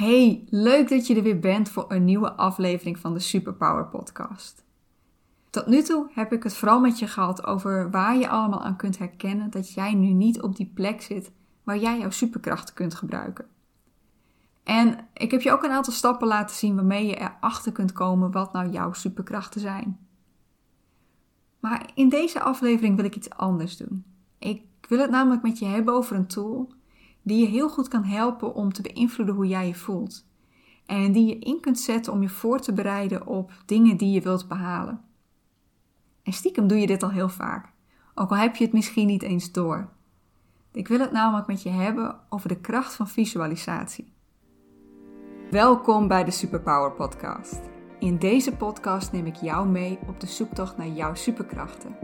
Hey, leuk dat je er weer bent voor een nieuwe aflevering van de Superpower Podcast. Tot nu toe heb ik het vooral met je gehad over waar je allemaal aan kunt herkennen dat jij nu niet op die plek zit waar jij jouw superkrachten kunt gebruiken. En ik heb je ook een aantal stappen laten zien waarmee je erachter kunt komen wat nou jouw superkrachten zijn. Maar in deze aflevering wil ik iets anders doen. Ik wil het namelijk met je hebben over een tool die je heel goed kan helpen om te beïnvloeden hoe jij je voelt. En die je in kunt zetten om je voor te bereiden op dingen die je wilt behalen. En stiekem doe je dit al heel vaak, ook al heb je het misschien niet eens door. Ik wil het namelijk met je hebben over de kracht van visualisatie. Welkom bij de Superpower Podcast. In deze podcast neem ik jou mee op de zoektocht naar jouw superkrachten.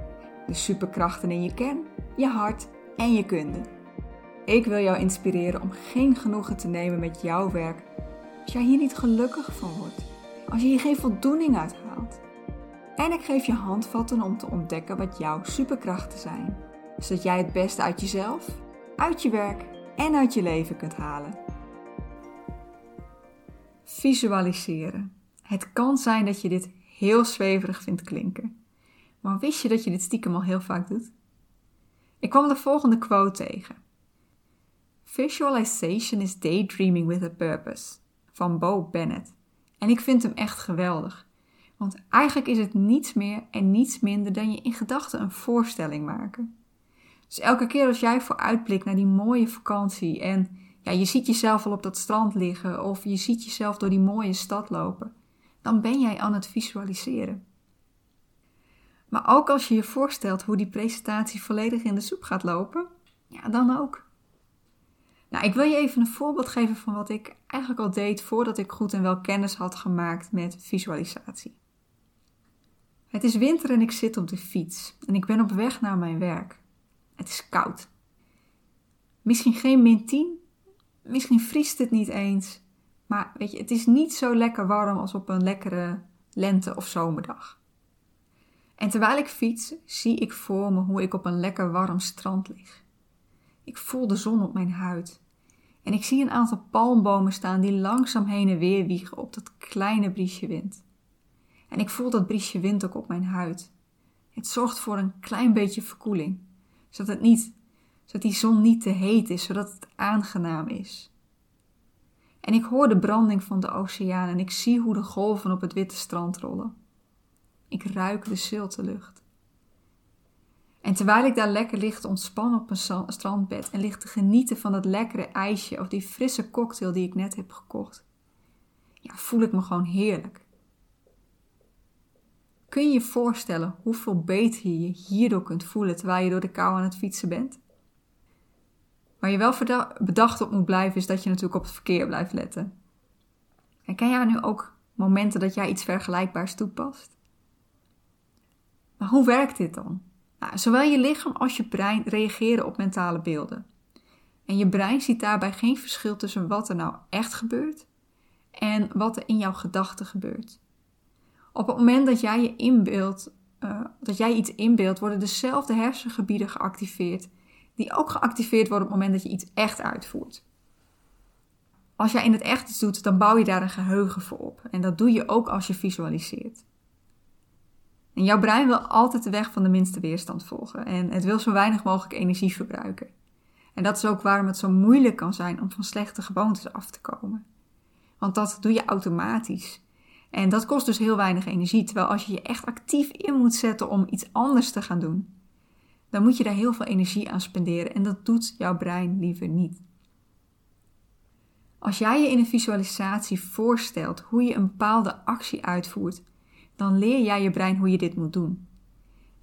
De superkrachten in je kern, je hart en je kunde. Ik wil jou inspireren om geen genoegen te nemen met jouw werk als jij hier niet gelukkig van wordt, als je hier geen voldoening uit haalt. En ik geef je handvatten om te ontdekken wat jouw superkrachten zijn, zodat jij het beste uit jezelf, uit je werk en uit je leven kunt halen. Visualiseren. Het kan zijn dat je dit heel zweverig vindt klinken. Maar wist je dat je dit stiekem al heel vaak doet? Ik kwam de volgende quote tegen. Visualization is Daydreaming with a Purpose van Bo Bennett. En ik vind hem echt geweldig. Want eigenlijk is het niets meer en niets minder dan je in gedachten een voorstelling maken. Dus elke keer als jij vooruitblikt naar die mooie vakantie en ja, je ziet jezelf al op dat strand liggen of je ziet jezelf door die mooie stad lopen, dan ben jij aan het visualiseren. Maar ook als je je voorstelt hoe die presentatie volledig in de soep gaat lopen, ja, dan ook. Nou, ik wil je even een voorbeeld geven van wat ik eigenlijk al deed voordat ik goed en wel kennis had gemaakt met visualisatie. Het is winter en ik zit op de fiets en ik ben op weg naar mijn werk. Het is koud. Misschien geen min 10, misschien vriest het niet eens, maar weet je, het is niet zo lekker warm als op een lekkere lente- of zomerdag. En terwijl ik fiets, zie ik voor me hoe ik op een lekker warm strand lig. Ik voel de zon op mijn huid. En ik zie een aantal palmbomen staan die langzaam heen en weer wiegen op dat kleine briesje wind. En ik voel dat briesje wind ook op mijn huid. Het zorgt voor een klein beetje verkoeling, zodat, het niet, zodat die zon niet te heet is, zodat het aangenaam is. En ik hoor de branding van de oceaan en ik zie hoe de golven op het witte strand rollen. Ik ruik de zilte lucht. En terwijl ik daar lekker lig te ontspannen op een strandbed en lig te genieten van dat lekkere ijsje of die frisse cocktail die ik net heb gekocht, ja, voel ik me gewoon heerlijk. Kun je je voorstellen hoeveel beter je je hierdoor kunt voelen terwijl je door de kou aan het fietsen bent? Waar je wel bedacht op moet blijven is dat je natuurlijk op het verkeer blijft letten. Herken jij nu ook momenten dat jij iets vergelijkbaars toepast? Maar hoe werkt dit dan? Nou, zowel je lichaam als je brein reageren op mentale beelden. En je brein ziet daarbij geen verschil tussen wat er nou echt gebeurt en wat er in jouw gedachten gebeurt. Op het moment dat jij, je inbeeldt, uh, dat jij iets inbeeldt, worden dezelfde hersengebieden geactiveerd, die ook geactiveerd worden op het moment dat je iets echt uitvoert. Als jij in het echt iets doet, dan bouw je daar een geheugen voor op. En dat doe je ook als je visualiseert. En jouw brein wil altijd de weg van de minste weerstand volgen en het wil zo weinig mogelijk energie verbruiken. En dat is ook waarom het zo moeilijk kan zijn om van slechte gewoontes af te komen. Want dat doe je automatisch. En dat kost dus heel weinig energie. Terwijl als je je echt actief in moet zetten om iets anders te gaan doen, dan moet je daar heel veel energie aan spenderen. En dat doet jouw brein liever niet. Als jij je in een visualisatie voorstelt hoe je een bepaalde actie uitvoert, dan leer jij je brein hoe je dit moet doen.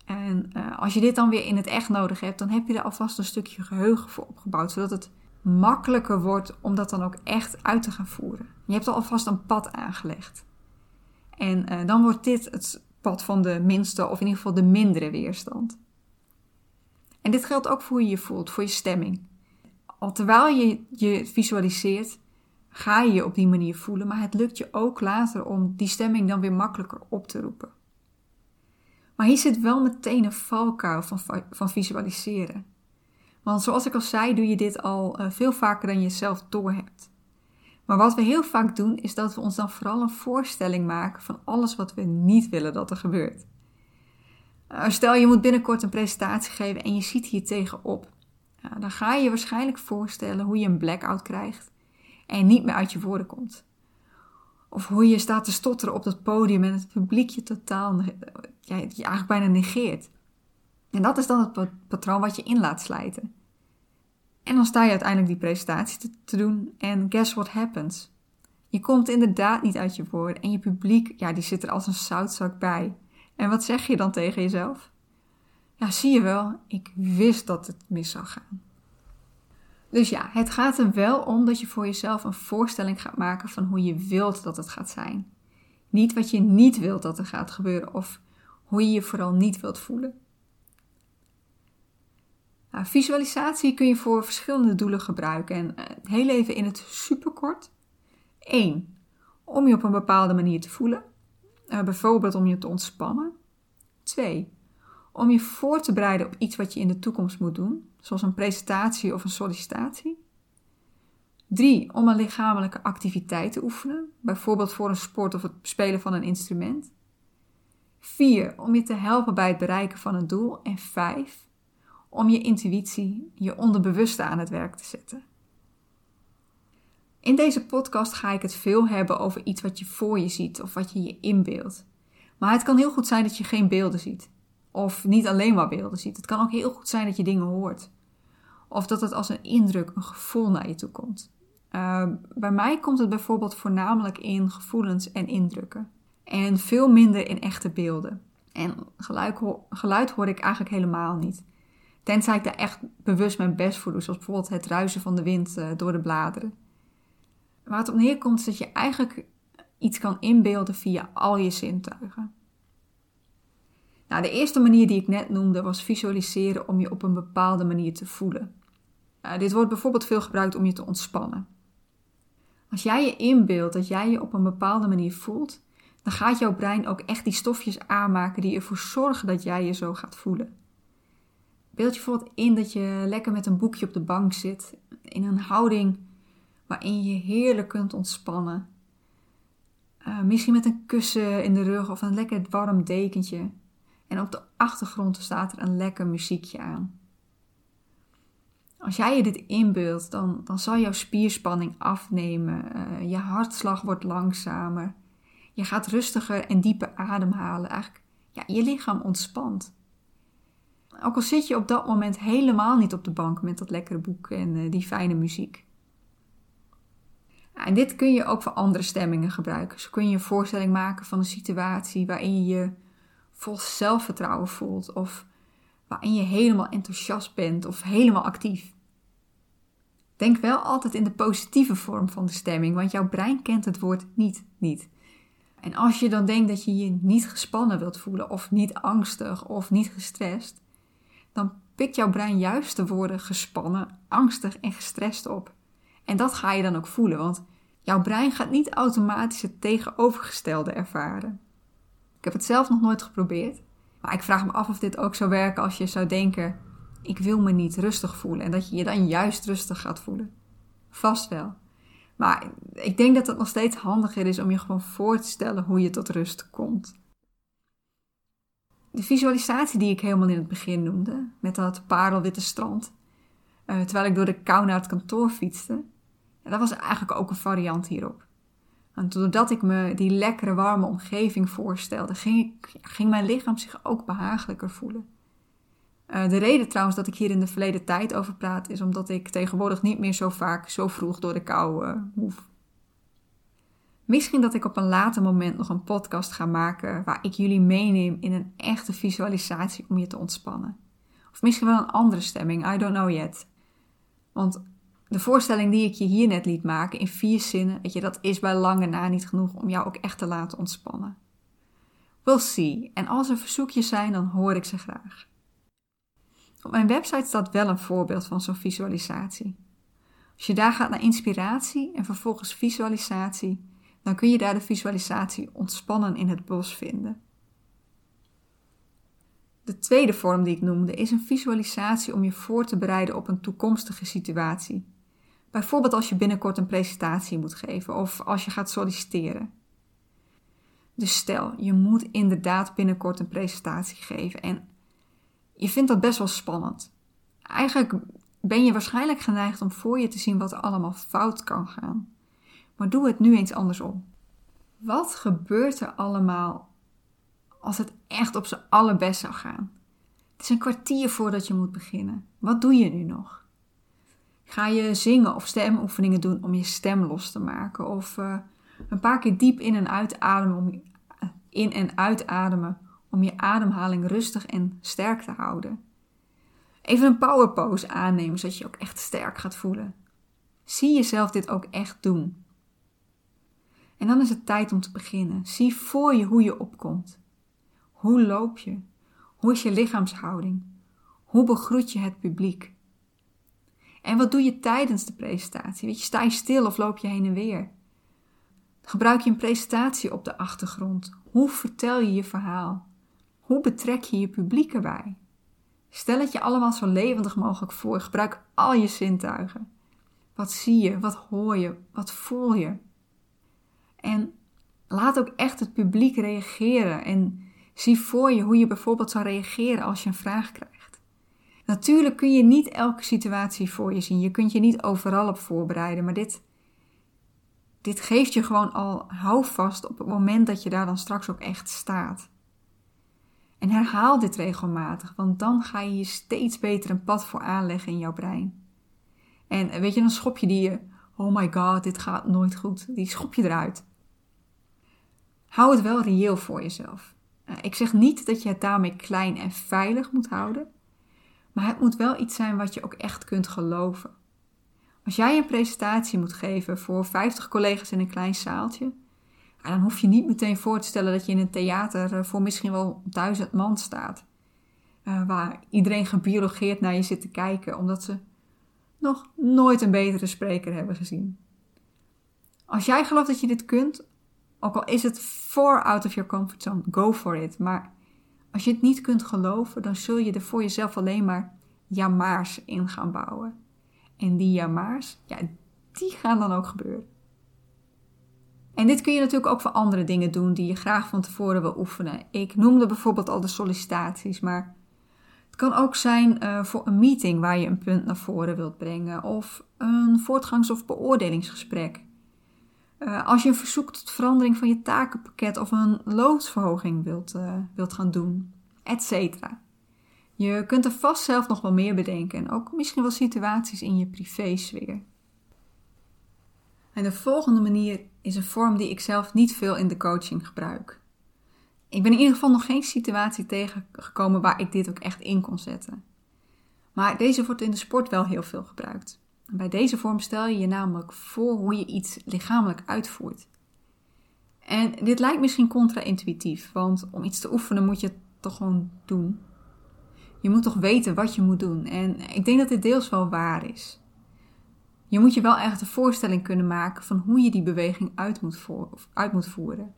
En uh, als je dit dan weer in het echt nodig hebt, dan heb je er alvast een stukje geheugen voor opgebouwd, zodat het makkelijker wordt om dat dan ook echt uit te gaan voeren. Je hebt al alvast een pad aangelegd. En uh, dan wordt dit het pad van de minste, of in ieder geval de mindere weerstand. En dit geldt ook voor hoe je je voelt, voor je stemming. Al terwijl je je visualiseert, ga je je op die manier voelen, maar het lukt je ook later om die stemming dan weer makkelijker op te roepen. Maar hier zit wel meteen een valkuil van, van visualiseren. Want zoals ik al zei, doe je dit al uh, veel vaker dan je zelf doorhebt. Maar wat we heel vaak doen, is dat we ons dan vooral een voorstelling maken van alles wat we niet willen dat er gebeurt. Uh, stel je moet binnenkort een presentatie geven en je ziet hier tegenop. Uh, dan ga je je waarschijnlijk voorstellen hoe je een blackout krijgt en niet meer uit je woorden komt. Of hoe je staat te stotteren op dat podium en het publiek je totaal, ja, je eigenlijk bijna negeert. En dat is dan het patroon wat je in laat slijten. En dan sta je uiteindelijk die presentatie te, doen en guess what happens? Je komt inderdaad niet uit je woorden en je publiek, ja, die zit er als een zoutzak bij. En wat zeg je dan tegen jezelf? Ja, zie je wel, ik wist dat het mis zou gaan. Dus ja, het gaat er wel om dat je voor jezelf een voorstelling gaat maken van hoe je wilt dat het gaat zijn. Niet wat je niet wilt dat er gaat gebeuren of hoe je je vooral niet wilt voelen. Nou, visualisatie kun je voor verschillende doelen gebruiken en uh, heel even in het superkort. 1. Om je op een bepaalde manier te voelen, uh, bijvoorbeeld om je te ontspannen. 2. Om je voor te bereiden op iets wat je in de toekomst moet doen, zoals een presentatie of een sollicitatie. 3. Om een lichamelijke activiteit te oefenen, bijvoorbeeld voor een sport of het spelen van een instrument. 4. Om je te helpen bij het bereiken van een doel. En 5 om je intuïtie, je onderbewuste aan het werk te zetten. In deze podcast ga ik het veel hebben over iets wat je voor je ziet of wat je je inbeeldt. Maar het kan heel goed zijn dat je geen beelden ziet. Of niet alleen maar beelden ziet. Het kan ook heel goed zijn dat je dingen hoort. Of dat het als een indruk, een gevoel naar je toe komt. Uh, bij mij komt het bijvoorbeeld voornamelijk in gevoelens en indrukken. En veel minder in echte beelden. En geluid, hoor ik eigenlijk helemaal niet. Tenzij ik daar echt bewust mijn best voor doe, zoals bijvoorbeeld het ruisen van de wind uh, door de bladeren. Waar het op neerkomt is dat je eigenlijk iets kan inbeelden via al je zintuigen. Nou, de eerste manier die ik net noemde was visualiseren om je op een bepaalde manier te voelen. Uh, dit wordt bijvoorbeeld veel gebruikt om je te ontspannen. Als jij je inbeeldt dat jij je op een bepaalde manier voelt, dan gaat jouw brein ook echt die stofjes aanmaken die ervoor zorgen dat jij je zo gaat voelen. Beeld je bijvoorbeeld in dat je lekker met een boekje op de bank zit, in een houding waarin je heerlijk kunt ontspannen. Uh, misschien met een kussen in de rug of een lekker warm dekentje. En op de achtergrond staat er een lekker muziekje aan. Als jij je dit inbeeldt, dan, dan zal jouw spierspanning afnemen. Uh, je hartslag wordt langzamer. Je gaat rustiger en dieper ademhalen. Eigenlijk, ja, je lichaam ontspant. Ook al zit je op dat moment helemaal niet op de bank met dat lekkere boek en uh, die fijne muziek. En dit kun je ook voor andere stemmingen gebruiken. Zo kun je een voorstelling maken van een situatie waarin je vol zelfvertrouwen voelt of waarin je helemaal enthousiast bent of helemaal actief. Denk wel altijd in de positieve vorm van de stemming, want jouw brein kent het woord niet niet. En als je dan denkt dat je je niet gespannen wilt voelen of niet angstig of niet gestrest, dan pikt jouw brein juist de woorden gespannen, angstig en gestrest op. En dat ga je dan ook voelen, want jouw brein gaat niet automatisch het tegenovergestelde ervaren. Ik heb het zelf nog nooit geprobeerd, maar ik vraag me af of dit ook zou werken als je zou denken: ik wil me niet rustig voelen en dat je je dan juist rustig gaat voelen. Vast wel. Maar ik denk dat het nog steeds handiger is om je gewoon voor te stellen hoe je tot rust komt de visualisatie die ik helemaal in het begin noemde, met dat parelwitte strand, uh, terwijl ik door de kou naar het kantoor fietste, dat was eigenlijk ook een variant hierop. En doordat ik me die lekkere warme omgeving voorstelde, ging, ging mijn lichaam zich ook behagelijker voelen. Uh, de reden trouwens dat ik hier in de verleden tijd over praat, is omdat ik tegenwoordig niet meer zo vaak zo vroeg door de kou uh, hoef. Misschien dat ik op een later moment nog een podcast ga maken waar ik jullie meeneem in een echte visualisatie om je te ontspannen. Of misschien wel een andere stemming, I don't know yet. Want de voorstelling die ik je hier net liet maken in vier zinnen, weet je, dat is bij lange na niet genoeg om jou ook echt te laten ontspannen. We'll see. En als er verzoekjes zijn, dan hoor ik ze graag. Op mijn website staat wel een voorbeeld van zo'n visualisatie. Als je daar gaat naar inspiratie en vervolgens visualisatie, dan kun je daar de visualisatie ontspannen in het bos vinden. De tweede vorm die ik noemde is een visualisatie om je voor te bereiden op een toekomstige situatie. Bijvoorbeeld als je binnenkort een presentatie moet geven of als je gaat solliciteren. Dus stel, je moet inderdaad binnenkort een presentatie geven en je vindt dat best wel spannend. Eigenlijk ben je waarschijnlijk geneigd om voor je te zien wat er allemaal fout kan gaan. Maar doe het nu eens andersom. Wat gebeurt er allemaal als het echt op zijn allerbest zou gaan? Het is een kwartier voordat je moet beginnen. Wat doe je nu nog? Ga je zingen of stemoefeningen doen om je stem los te maken? Of uh, een paar keer diep in en uitademen om, in en uitademen om je ademhaling rustig en sterk te houden? Even een power pose aannemen zodat je je ook echt sterk gaat voelen. Zie jezelf dit ook echt doen. En dan is het tijd om te beginnen. Zie voor je hoe je opkomt. Hoe loop je? Hoe is je lichaamshouding? Hoe begroet je het publiek? En wat doe je tijdens de presentatie? Weet je, sta je stil of loop je heen en weer? Gebruik je een presentatie op de achtergrond? Hoe vertel je je verhaal? Hoe betrek je je publiek erbij? Stel het je allemaal zo levendig mogelijk voor. Gebruik al je zintuigen. Wat zie je? Wat hoor je? Wat voel je? En laat ook echt het publiek reageren en zie voor je hoe je bijvoorbeeld zou reageren als je een vraag krijgt. Natuurlijk kun je niet elke situatie voor je zien. Je kunt je niet overal op voorbereiden, maar dit, dit geeft je gewoon al houvast op het moment dat je daar dan straks ook echt staat. En herhaal dit regelmatig, want dan ga je je steeds beter een pad voor aanleggen in jouw brein. En weet je, dan schop je die, oh my god, dit gaat nooit goed, die schop je eruit. Hou het wel reëel voor jezelf. Eh, ik zeg niet dat je het daarmee klein en veilig moet houden, maar het moet wel iets zijn wat je ook echt kunt geloven. Als jij een presentatie moet geven voor 50 collega's in een klein zaaltje, dan hoef je niet meteen voor te stellen dat je in een theater eh, voor misschien wel duizend man staat. Uh, waar iedereen gebiologeerd naar je zit te kijken, omdat ze nog nooit een betere spreker hebben gezien. Als jij gelooft dat je dit kunt, ook al is het far out of your comfort zone, go for it. Maar als je het niet kunt geloven, dan zul je er voor jezelf alleen maar jamaars in gaan bouwen. En die jamaars, ja, die gaan dan ook gebeuren. En dit kun je natuurlijk ook voor andere dingen doen die je graag van tevoren wil oefenen. Ik noemde bijvoorbeeld al de sollicitaties, maar het kan ook zijn uh, voor een meeting waar je een punt naar voren wilt brengen, of een voortgangs- of beoordelingsgesprek. Uh, als je een verzoek tot verandering van je takenpakket of een loonsverhoging wilt, uh, wilt gaan doen, etc. Je kunt er vast zelf nog wel meer bedenken en ook misschien wel situaties in je privésfeer. En de volgende manier is een vorm die ik zelf niet veel in de coaching gebruik. Ik ben in ieder geval nog geen situatie tegengekomen waar ik dit ook echt in kon zetten. Maar deze wordt in de sport wel heel veel gebruikt. Bij deze vorm stel je je namelijk voor hoe je iets lichamelijk uitvoert. En dit lijkt misschien contra-intuïtief, want om iets te oefenen moet je het toch gewoon doen. Je moet toch weten wat je moet doen. En ik denk dat dit deels wel waar is. Je moet je wel echt een voorstelling kunnen maken van hoe je die beweging uit moet, uit moet voeren.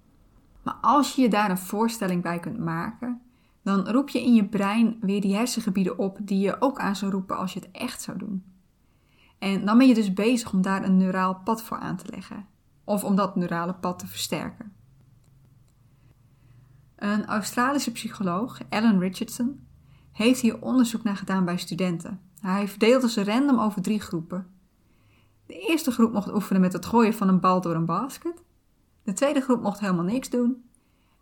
Maar als je je daar een voorstelling bij kunt maken, dan roep je in je brein weer die hersengebieden op die je ook aan zou roepen als je het echt zou doen. En dan ben je dus bezig om daar een neuraal pad voor aan te leggen, of om dat neurale pad te versterken. Een Australische psycholoog, Alan Richardson, heeft hier onderzoek naar gedaan bij studenten. Hij verdeelde ze random over drie groepen. De eerste groep mocht oefenen met het gooien van een bal door een basket. De tweede groep mocht helemaal niks doen.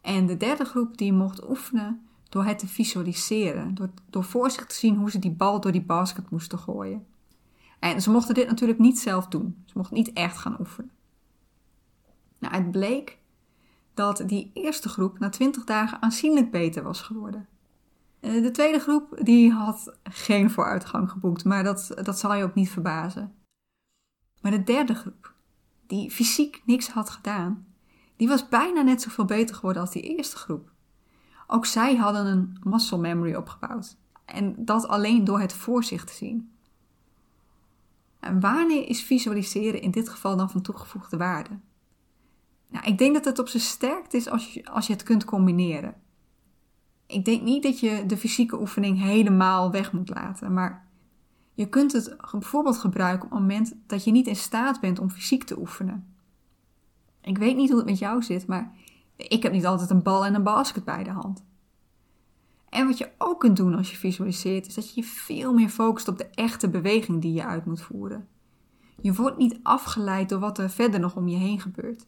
En de derde groep die mocht oefenen door het te visualiseren. Door, door voor zich te zien hoe ze die bal door die basket moesten gooien. En ze mochten dit natuurlijk niet zelf doen. Ze mochten niet echt gaan oefenen. Nou, het bleek dat die eerste groep na 20 dagen aanzienlijk beter was geworden. Eh, de tweede groep die had geen vooruitgang geboekt, maar dat, dat zal je ook niet verbazen. Maar de derde groep, die fysiek niks had gedaan, die was bijna net zoveel beter geworden als die eerste groep. Ook zij hadden een muscle memory opgebouwd. En dat alleen door het voor zich te zien. En wanneer is visualiseren in dit geval dan van toegevoegde waarde? Nou, ik denk dat het op zijn sterkst is als je, als je het kunt combineren. Ik denk niet dat je de fysieke oefening helemaal weg moet laten, maar Je kunt het bijvoorbeeld gebruiken op het moment dat je niet in staat bent om fysiek te oefenen. Ik weet niet hoe het met jou zit, maar ik heb niet altijd een bal en een basket bij de hand. En wat je ook kunt doen als je visualiseert, is dat je je veel meer focust op de echte beweging die je uit moet voeren. Je wordt niet afgeleid door wat er verder nog om je heen gebeurt.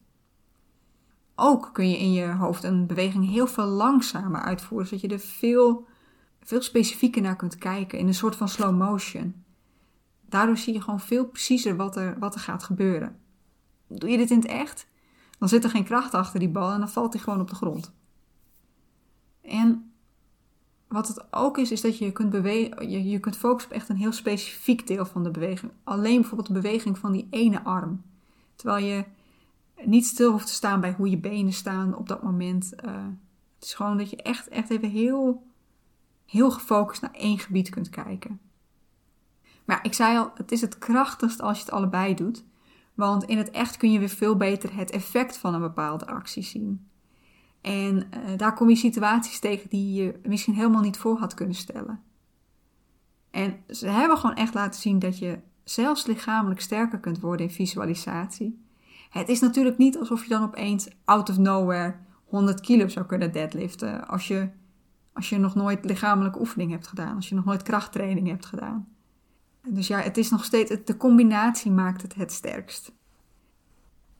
Ook kun je in je hoofd een beweging heel veel langzamer uitvoeren, zodat je er veel, veel specifieker naar kunt kijken in een soort van slow motion. Daardoor zie je gewoon veel preciezer wat er, wat er gaat gebeuren. Doe je dit in het echt? Dan zit er geen kracht achter die bal en dan valt hij gewoon op de grond. En wat het ook is, is dat je kunt, je, je kunt focussen op echt een heel specifiek deel van de beweging. Alleen bijvoorbeeld de beweging van die ene arm. Terwijl je niet stil hoeft te staan bij hoe je benen staan op dat moment. Uh, het is gewoon dat je echt, echt even heel, heel gefocust naar één gebied kunt kijken. Maar ik zei al, het is het krachtigst als je het allebei doet. Want in het echt kun je weer veel beter het effect van een bepaalde actie zien. En uh, daar kom je situaties tegen die je misschien helemaal niet voor had kunnen stellen. En ze hebben gewoon echt laten zien dat je zelfs lichamelijk sterker kunt worden in visualisatie. Het is natuurlijk niet alsof je dan opeens out of nowhere 100 kilo zou kunnen deadliften als je, als je nog nooit lichamelijke oefening hebt gedaan, als je nog nooit krachttraining hebt gedaan. Dus ja, het is nog steeds, de combinatie maakt het het sterkst.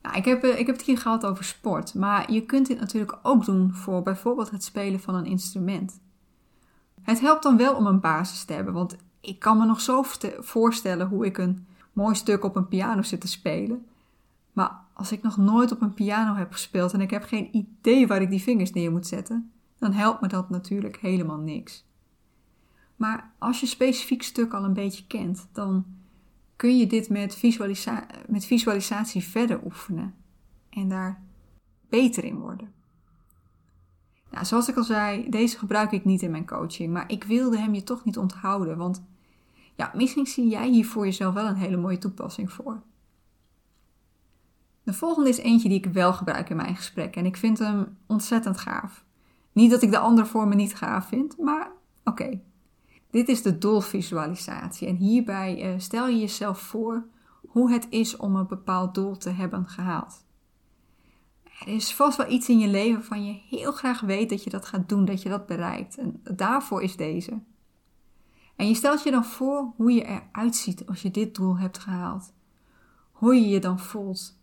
Nou, ik, heb, eh, ik heb het hier gehad over sport, maar je kunt dit natuurlijk ook doen voor bijvoorbeeld het spelen van een instrument. Het helpt dan wel om een basis te hebben, want ik kan me nog zo voorstellen hoe ik een mooi stuk op een piano zit te spelen. Maar als ik nog nooit op een piano heb gespeeld en ik heb geen idee waar ik die vingers neer moet zetten, dan helpt me dat natuurlijk helemaal niks. Maar als je specifiek stuk al een beetje kent, dan kun je dit met, met visualisatie verder oefenen en daar beter in worden. Nou, zoals ik al zei, deze gebruik ik niet in mijn coaching, maar ik wilde hem je toch niet onthouden, want ja, misschien zie jij hier voor jezelf wel een hele mooie toepassing voor. De volgende is eentje die ik wel gebruik in mijn gesprek en ik vind hem ontzettend gaaf. Niet dat ik de andere vormen niet gaaf vind, maar oké. Dit is de doelvisualisatie en hierbij uh, stel je jezelf voor hoe het is om een bepaald doel te hebben gehaald. Er is vast wel iets in je leven van je heel graag weet dat je dat gaat doen, dat je dat bereikt. En daarvoor is deze. En je stelt je dan voor hoe je eruit ziet als je dit doel hebt gehaald. Hoe je je dan voelt.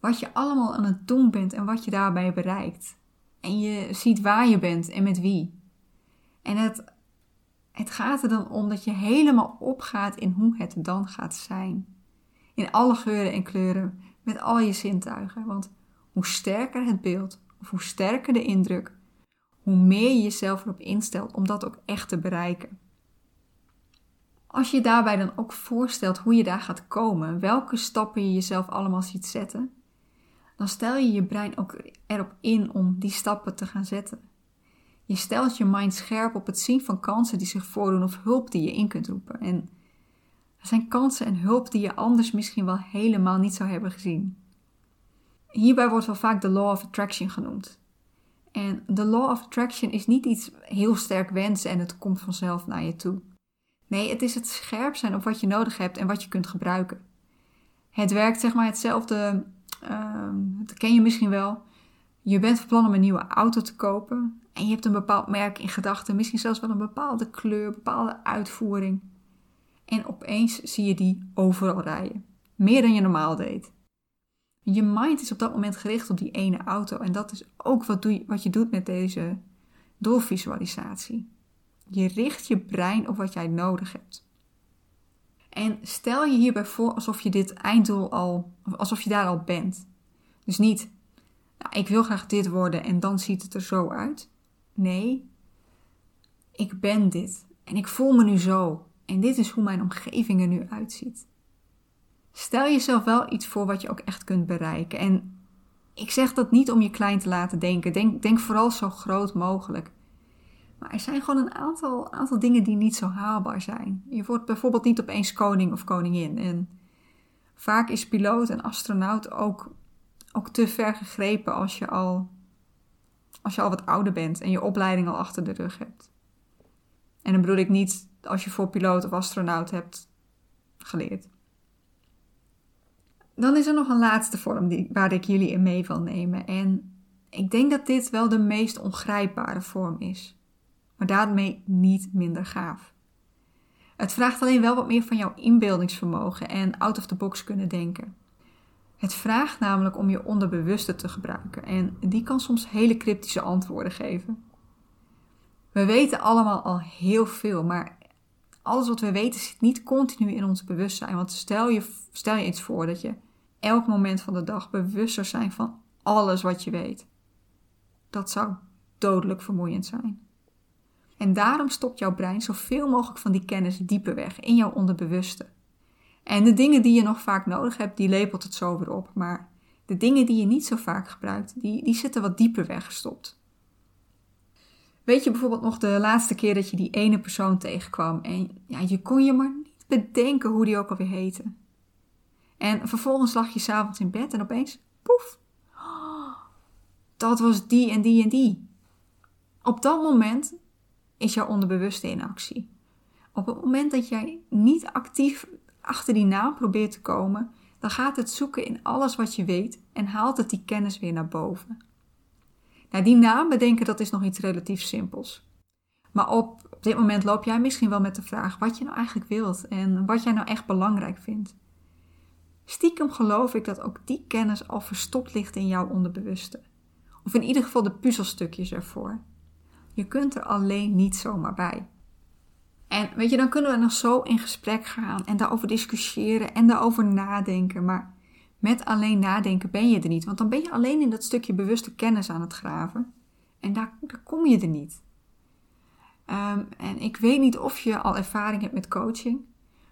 Wat je allemaal aan het doen bent en wat je daarbij bereikt. En je ziet waar je bent en met wie. En het het gaat er dan om dat je helemaal opgaat in hoe het dan gaat zijn. In alle geuren en kleuren, met al je zintuigen. Want hoe sterker het beeld, of hoe sterker de indruk, hoe meer je jezelf erop instelt om dat ook echt te bereiken. Als je daarbij dan ook voorstelt hoe je daar gaat komen, welke stappen je jezelf allemaal ziet zetten, dan stel je je brein ook erop in om die stappen te gaan zetten. Je stelt je mind scherp op het zien van kansen die zich voordoen of hulp die je in kunt roepen. En er zijn kansen en hulp die je anders misschien wel helemaal niet zou hebben gezien. Hierbij wordt wel vaak de law of attraction genoemd. En de law of attraction is niet iets heel sterk wensen en het komt vanzelf naar je toe. Nee, het is het scherp zijn op wat je nodig hebt en wat je kunt gebruiken. Het werkt zeg maar hetzelfde, uh, dat ken je misschien wel. Je bent van plan om een nieuwe auto te kopen en je hebt een bepaald merk in gedachten, misschien zelfs wel een bepaalde kleur, bepaalde uitvoering. En opeens zie je die overal rijden. Meer dan je normaal deed. Je mind is op dat moment gericht op die ene auto. En dat is ook wat, doe je, wat je doet met deze doorvisualisatie. Je richt je brein op wat jij nodig hebt. En stel je hierbij voor alsof je dit einddoel al, alsof je daar al bent. Dus niet, nou, ik wil graag dit worden en dan ziet het er zo uit. Nee, ik ben dit en ik voel me nu zo en dit is hoe mijn omgeving er nu uitziet. Stel jezelf wel iets voor wat je ook echt kunt bereiken. En ik zeg dat niet om je klein te laten denken. Denk, denk vooral zo groot mogelijk. Maar er zijn gewoon een aantal, aantal dingen die niet zo haalbaar zijn. Je wordt bijvoorbeeld niet opeens koning of koningin. En vaak is piloot en astronaut ook, ook te ver gegrepen als je al als je al wat ouder bent en je opleiding al achter de rug hebt. En dan bedoel ik niet als je voor piloot of astronaut hebt geleerd. Dan is er nog een laatste vorm die, waar ik jullie in mee wil nemen. En ik denk dat dit wel de meest ongrijpbare vorm is. Maar daarmee niet minder gaaf. Het vraagt alleen wel wat meer van jouw inbeeldingsvermogen en out of the box kunnen denken. Het vraagt namelijk om je onderbewuste te gebruiken en die kan soms hele cryptische antwoorden geven. We weten allemaal al heel veel, maar alles wat we weten zit niet continu in ons bewustzijn. Want stel je, stel je iets voor dat je elk moment van de dag bewuster zijn van alles wat je weet. Dat zou dodelijk vermoeiend zijn. En daarom stopt jouw brein zoveel mogelijk van die kennis dieper weg in jouw onderbewuste. En de dingen die je nog vaak nodig hebt, die lepelt het zo weer op. Maar de dingen die je niet zo vaak gebruikt, die, die zitten wat dieper weggestopt. Weet je bijvoorbeeld nog de laatste keer dat je die ene persoon tegenkwam en ja, je kon je maar niet bedenken hoe die ook alweer heette. En vervolgens lag je s'avonds in bed en opeens, poef, dat was die en die en die. Op dat moment is jouw onderbewuste in actie. Op het moment dat jij niet actief achter die naam probeert te komen, dan gaat het zoeken in alles wat je weet en haalt het die kennis weer naar boven. Nou, die naam bedenken, dat is nog iets relatief simpels. Maar op, op dit moment loop jij misschien wel met de vraag wat je nou eigenlijk wilt en wat jij nou echt belangrijk vindt. Stiekem geloof ik dat ook die kennis al verstopt ligt in jouw onderbewuste. Of in ieder geval de puzzelstukjes ervoor. Je kunt er alleen niet zomaar bij. En weet je, dan kunnen we nog zo in gesprek gaan en daarover discussiëren en daarover nadenken. Maar met alleen nadenken ben je er niet, want dan ben je alleen in dat stukje bewuste kennis aan het graven. En daar, kom je er niet. Ehm, en ik weet niet of je al ervaring hebt met coaching,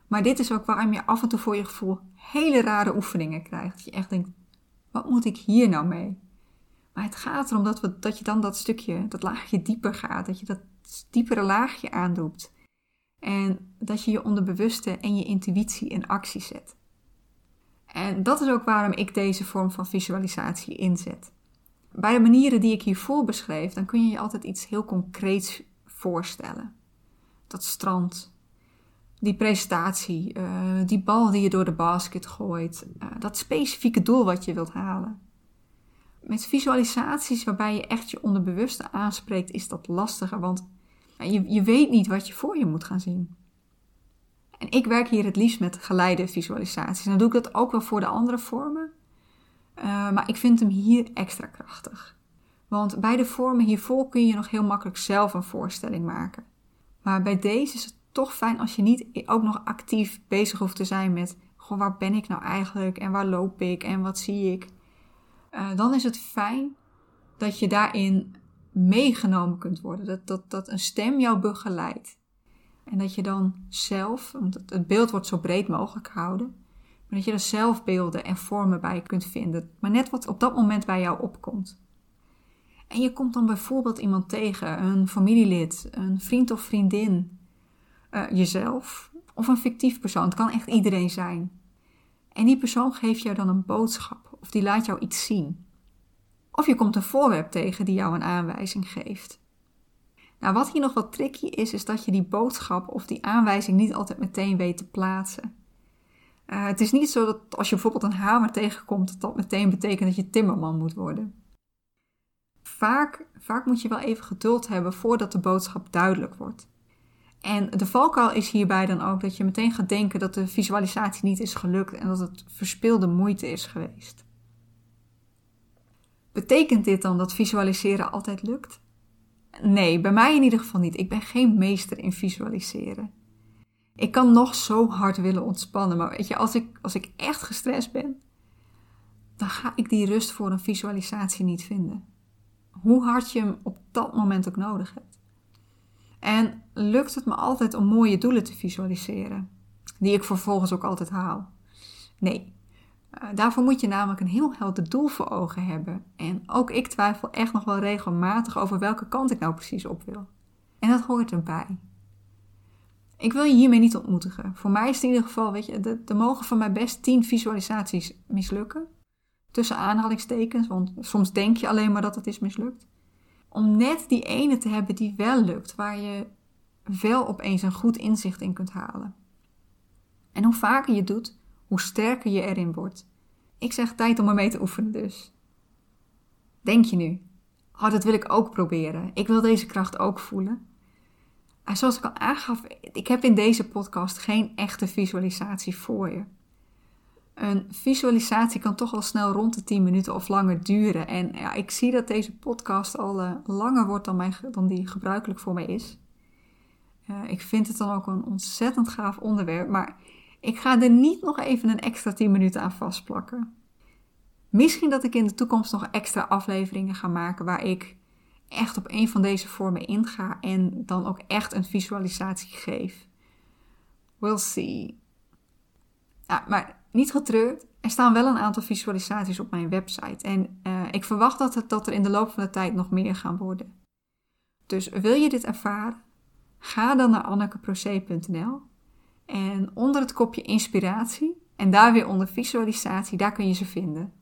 maar dit is ook waarom je af en toe voor je gevoel hele rare oefeningen krijgt. Dat je echt denkt, wat moet ik hier nou mee? Maar het gaat erom dat, we, dat je dan dat stukje, dat laagje dieper gaat. Dat je dat diepere laagje aandoet. En dat je je onderbewuste en je intuïtie in actie zet. En dat is ook waarom ik deze vorm van visualisatie inzet. Bij de manieren die ik hiervoor beschreef, dan kun je je altijd iets heel concreets voorstellen. Dat strand, die presentatie, uh, die bal die je door de basket gooit, uh, dat specifieke doel wat je wilt halen. Met visualisaties waarbij je echt je onderbewuste aanspreekt, is dat lastiger, want je, je weet niet wat je voor je moet gaan zien. En ik werk hier het liefst met geleide visualisaties. Dan doe ik dat ook wel voor de andere vormen. Uh, maar ik vind hem hier extra krachtig. Want bij de vormen hiervoor kun je nog heel makkelijk zelf een voorstelling maken. Maar bij deze is het toch fijn als je niet ook nog actief bezig hoeft te zijn met: waar ben ik nou eigenlijk en waar loop ik en wat zie ik? Uh, dan is het fijn dat je daarin meegenomen kunt worden. Dat, dat, dat een stem jou begeleidt. En dat je dan zelf, want het beeld wordt zo breed mogelijk gehouden, maar dat je er zelf beelden en vormen bij kunt vinden. Maar net wat op dat moment bij jou opkomt. En je komt dan bijvoorbeeld iemand tegen, een familielid, een vriend of vriendin, uh, jezelf of een fictief persoon. Het kan echt iedereen zijn. En die persoon geeft jou dan een boodschap of die laat jou iets zien. Of je komt een voorwerp tegen die jou een aanwijzing geeft. Nou, wat hier nog wat tricky is, is dat je die boodschap of die aanwijzing niet altijd meteen weet te plaatsen. Uh, het is niet zo dat als je bijvoorbeeld een hamer tegenkomt, dat dat meteen betekent dat je timmerman moet worden. Vaak, vaak moet je wel even geduld hebben voordat de boodschap duidelijk wordt. En de valkuil is hierbij dan ook dat je meteen gaat denken dat de visualisatie niet is gelukt en dat het verspilde moeite is geweest. Betekent dit dan dat visualiseren altijd lukt? Nee, bij mij in ieder geval niet. Ik ben geen meester in visualiseren. Ik kan nog zo hard willen ontspannen, maar weet je, als ik, als ik echt gestrest ben, dan ga ik die rust voor een visualisatie niet vinden. Hoe hard je hem op dat moment ook nodig hebt. En lukt het me altijd om mooie doelen te visualiseren, die ik vervolgens ook altijd haal? Nee. Uh, daarvoor moet je namelijk een heel helder doel voor ogen hebben. En ook ik twijfel echt nog wel regelmatig over welke kant ik nou precies op wil. En dat hoort erbij. Ik wil je hiermee niet ontmoedigen. Voor mij is het in ieder geval, weet je, er mogen van mij best tien visualisaties mislukken. Tussen aanhalingstekens, want soms denk je alleen maar dat het is mislukt. Om net die ene te hebben die wel lukt, waar je wel opeens een goed inzicht in kunt halen. En hoe vaker je doet, hoe sterker je erin wordt. Ik zeg tijd om ermee te oefenen dus. Denk je nu, oh dat wil ik ook proberen. Ik wil deze kracht ook voelen. En zoals ik al aangaf, ik heb in deze podcast geen echte visualisatie voor je. Een visualisatie kan toch al snel rond de 10 minuten of langer duren. En ja, ik zie dat deze podcast al uh, langer wordt dan, mijn, dan die gebruikelijk voor mij is. Uh, ik vind het dan ook een ontzettend gaaf onderwerp, maar ik ga er niet nog even een extra 10 minuten aan vastplakken. Misschien dat ik in de toekomst nog extra afleveringen ga maken waar ik echt op een van deze vormen inga en dan ook echt een visualisatie geef. We'll see. Ja, maar niet getreurd, er staan wel een aantal visualisaties op mijn website en uh, ik verwacht dat, het, dat er in de loop van de tijd nog meer gaan worden. Dus wil je dit ervaren? Ga dan naar annekeproce.nl en onder het kopje inspiratie en daar weer onder visualisatie, daar kun je ze vinden.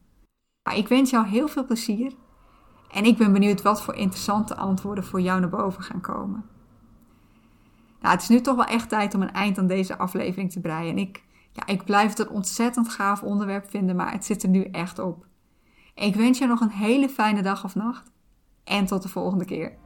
Ik wens jou heel veel plezier en ik ben benieuwd wat voor interessante antwoorden voor jou naar boven gaan komen. Nou, het is nu toch wel echt tijd om een eind aan deze aflevering te breien. En ik, ja, ik blijf het een ontzettend gaaf onderwerp vinden, maar het zit er nu echt op. Ik wens je nog een hele fijne dag of nacht en tot de volgende keer.